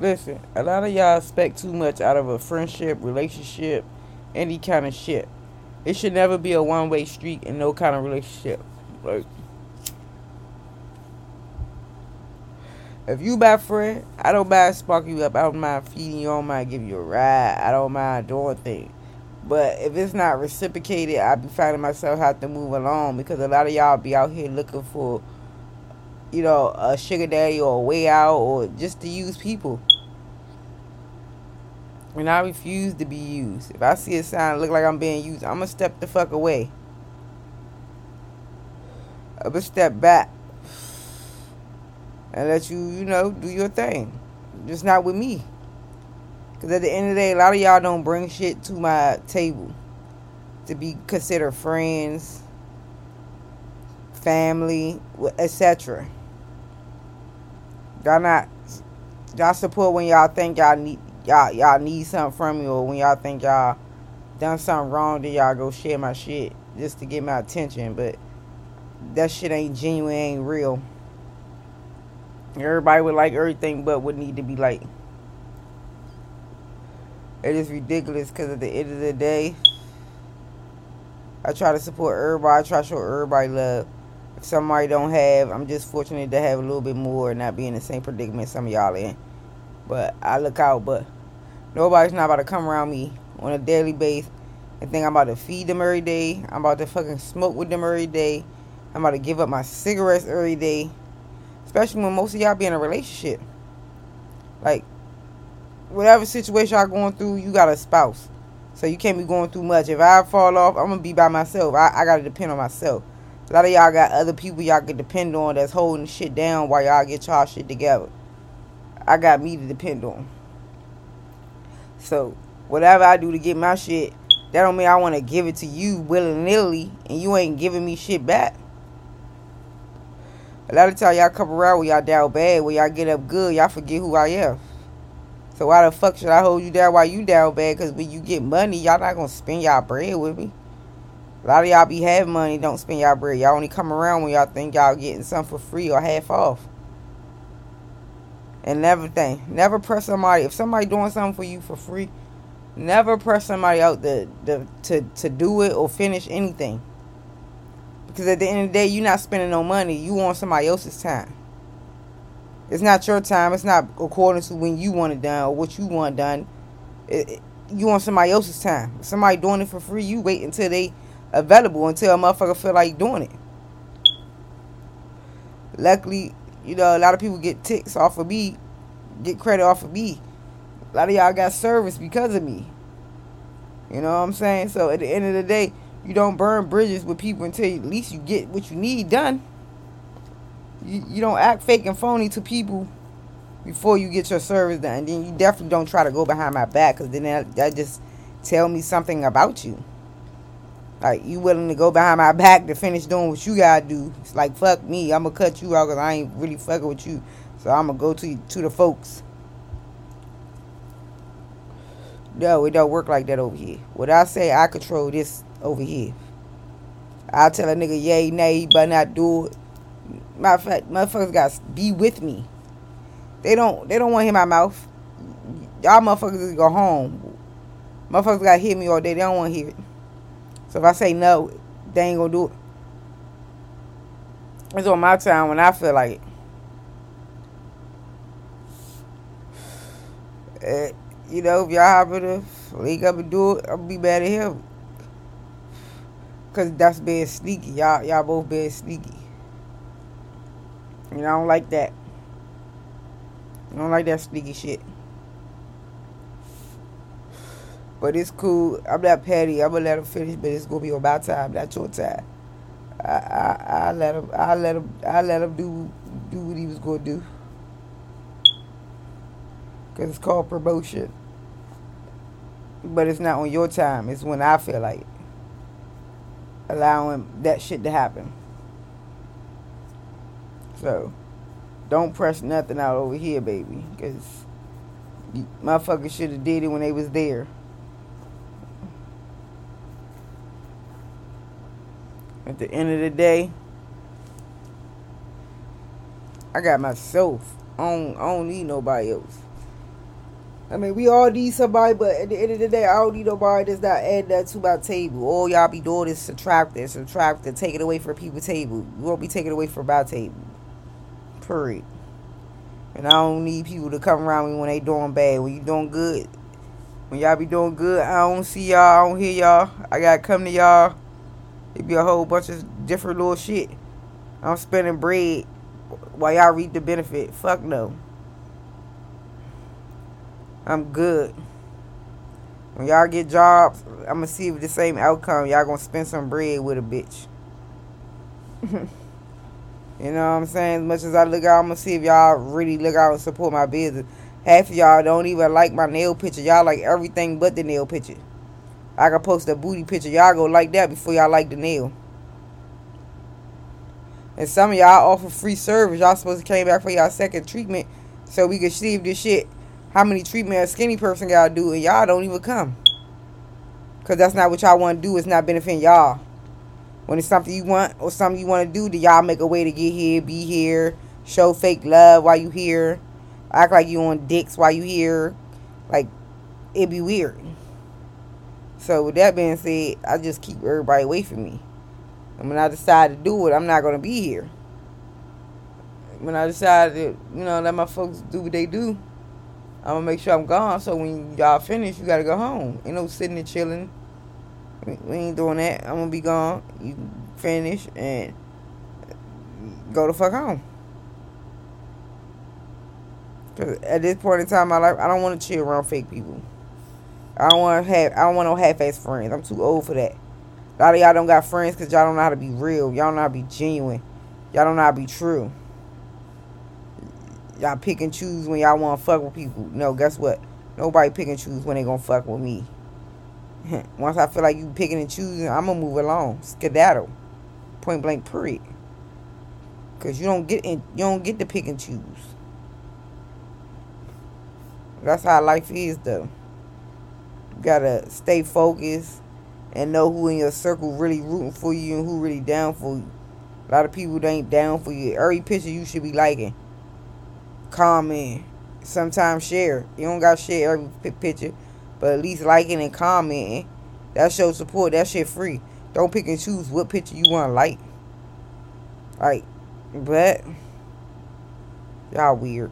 Listen, a lot of y'all expect too much out of a friendship, relationship, any kind of shit. It should never be a one way street in no kind of relationship. Like, if you my friend, I don't mind sparking you up. I don't mind feeding you. I don't mind giving you a ride. I don't mind doing things. But if it's not reciprocated, I be finding myself have to move along because a lot of y'all be out here looking for, you know, a sugar daddy or a way out or just to use people. And I refuse to be used. If I see a sign look like I'm being used, I'm gonna step the fuck away. I'm gonna step back and let you, you know, do your thing. Just not with me. Because at the end of the day, a lot of y'all don't bring shit to my table to be considered friends, family, etc. Y'all not, y'all support when y'all think y'all need, y'all y'all need something from me, or when y'all think y'all done something wrong, then y'all go share my shit just to get my attention. But that shit ain't genuine, ain't real. Everybody would like everything, but would need to be like. It is ridiculous because at the end of the day, I try to support everybody. I try to show everybody love. Somebody don't have, I'm just fortunate to have a little bit more and not be in the same predicament some of y'all in. But I look out, but nobody's not about to come around me on a daily basis and think I'm about to feed them every day. I'm about to fucking smoke with them every day. I'm about to give up my cigarettes every day. Especially when most of y'all be in a relationship. Like, whatever situation y'all going through, you got a spouse. So you can't be going through much. If I fall off, I'm gonna be by myself. I, I gotta depend on myself. A lot of y'all got other people y'all can depend on that's holding shit down while y'all get y'all shit together. I got me to depend on. So whatever I do to get my shit, that don't mean I want to give it to you willy nilly, and you ain't giving me shit back. A lot of time y'all come around when y'all down bad, when y'all get up good, y'all forget who I am. So why the fuck should I hold you down while you down bad? Cause when you get money, y'all not gonna spend y'all bread with me. A lot of y'all be having money, don't spend y'all bread. Y'all only come around when y'all think y'all getting something for free or half off. And never think, never press somebody. If somebody doing something for you for free, never press somebody out to to to, to do it or finish anything. Because at the end of the day, you're not spending no money. You want somebody else's time. It's not your time. It's not according to when you want it done or what you want done. It, it, you want somebody else's time. If somebody doing it for free, you wait until they available until a motherfucker feel like doing it. Luckily, you know, a lot of people get ticks off of me, get credit off of me. A lot of y'all got service because of me. You know what I'm saying? So at the end of the day, you don't burn bridges with people until at least you get what you need done. You, you don't act fake and phony to people before you get your service done. And then you definitely don't try to go behind my back because then that, that just tell me something about you. Like you willing to go behind my back to finish doing what you gotta do. It's like fuck me. I'm gonna cut you out because I ain't really fucking with you. So I'm gonna go to to the folks. No, it don't work like that over here. What I say, I control this over here. I tell a nigga yay, nay, but not do it. Of fact, motherfuckers got to be with me. They don't. They don't want to hear my mouth. Y'all motherfuckers go home. Motherfuckers got to hear me all day. They don't want to hear it. So if I say no, they ain't gonna do it. It's on my time when I feel like it. Uh, you know, if y'all happen to link up and do it, I'll be mad at him. Cause that's being sneaky. Y'all y'all both being sneaky. And I don't like that. I don't like that sneaky shit. But it's cool. I'm not petty. I'm gonna let him finish, but it's gonna be on my time, not your time. I I I let him I let him I let him do do what he was gonna do. Cause it's called promotion. But it's not on your time. It's when I feel like allowing that shit to happen. So, don't press nothing out over here, baby, because motherfuckers should have did it when they was there. At the end of the day, I got myself. I don't, I don't need nobody else. I mean, we all need somebody, but at the end of the day, I don't need nobody that's not adding that to my table. All y'all be doing is subtract this, subtract it, take it away from people's table. You won't be taking away from my table. Period. And I don't need people to come around me when they doing bad. When you doing good, when y'all be doing good, I don't see y'all, I don't hear y'all. I gotta come to y'all. It be a whole bunch of different little shit. I'm spending bread while y'all reap the benefit. Fuck no. I'm good. When y'all get jobs, I'm gonna see if the same outcome. Y'all gonna spend some bread with a bitch. you know what I'm saying? As much as I look out, I'm gonna see if y'all really look out and support my business. Half of y'all don't even like my nail picture. Y'all like everything but the nail picture. I can post a booty picture. Y'all go like that before y'all like the nail. And some of y'all offer free service. Y'all supposed to came back for y'all second treatment so we could see if this shit how many treatment a skinny person gotta do, and y'all don't even come. Cause that's not what y'all want to do. It's not benefiting y'all. When it's something you want or something you want to do, do y'all make a way to get here, be here, show fake love while you here, act like you on dicks while you here, like it'd be weird. So with that being said, I just keep everybody away from me. And when I decide to do it, I'm not gonna be here. When I decide to, you know, let my folks do what they do, I'm gonna make sure I'm gone. So when y'all finish, you gotta go home. Ain't no sitting and chilling. We ain't doing that. I'm gonna be gone. You finish and go the fuck home. Cause at this point in time my life, I don't want to chill around fake people. I don't want to have. I don't want no half-ass friends. I'm too old for that. A lot of y'all don't got friends because y'all don't know how to be real. Y'all don't know how to be genuine. Y'all don't know how to be true y'all pick and choose when y'all want to fuck with people. No, guess what? Nobody pick and choose when they gonna fuck with me. Once I feel like you picking and choosing, I'm gonna move along. Skedaddle. Point blank period. Cause you don't get in, you don't get to pick and choose. That's how life is though. Gotta stay focused and know who in your circle really rooting for you and who really down for you. A lot of people ain't down for you. Every picture you should be liking comment, sometimes share. You don't got to share every picture, but at least liking and commenting. That shows support. That shit free. Don't pick and choose what picture you want to like. Like, but y'all weird.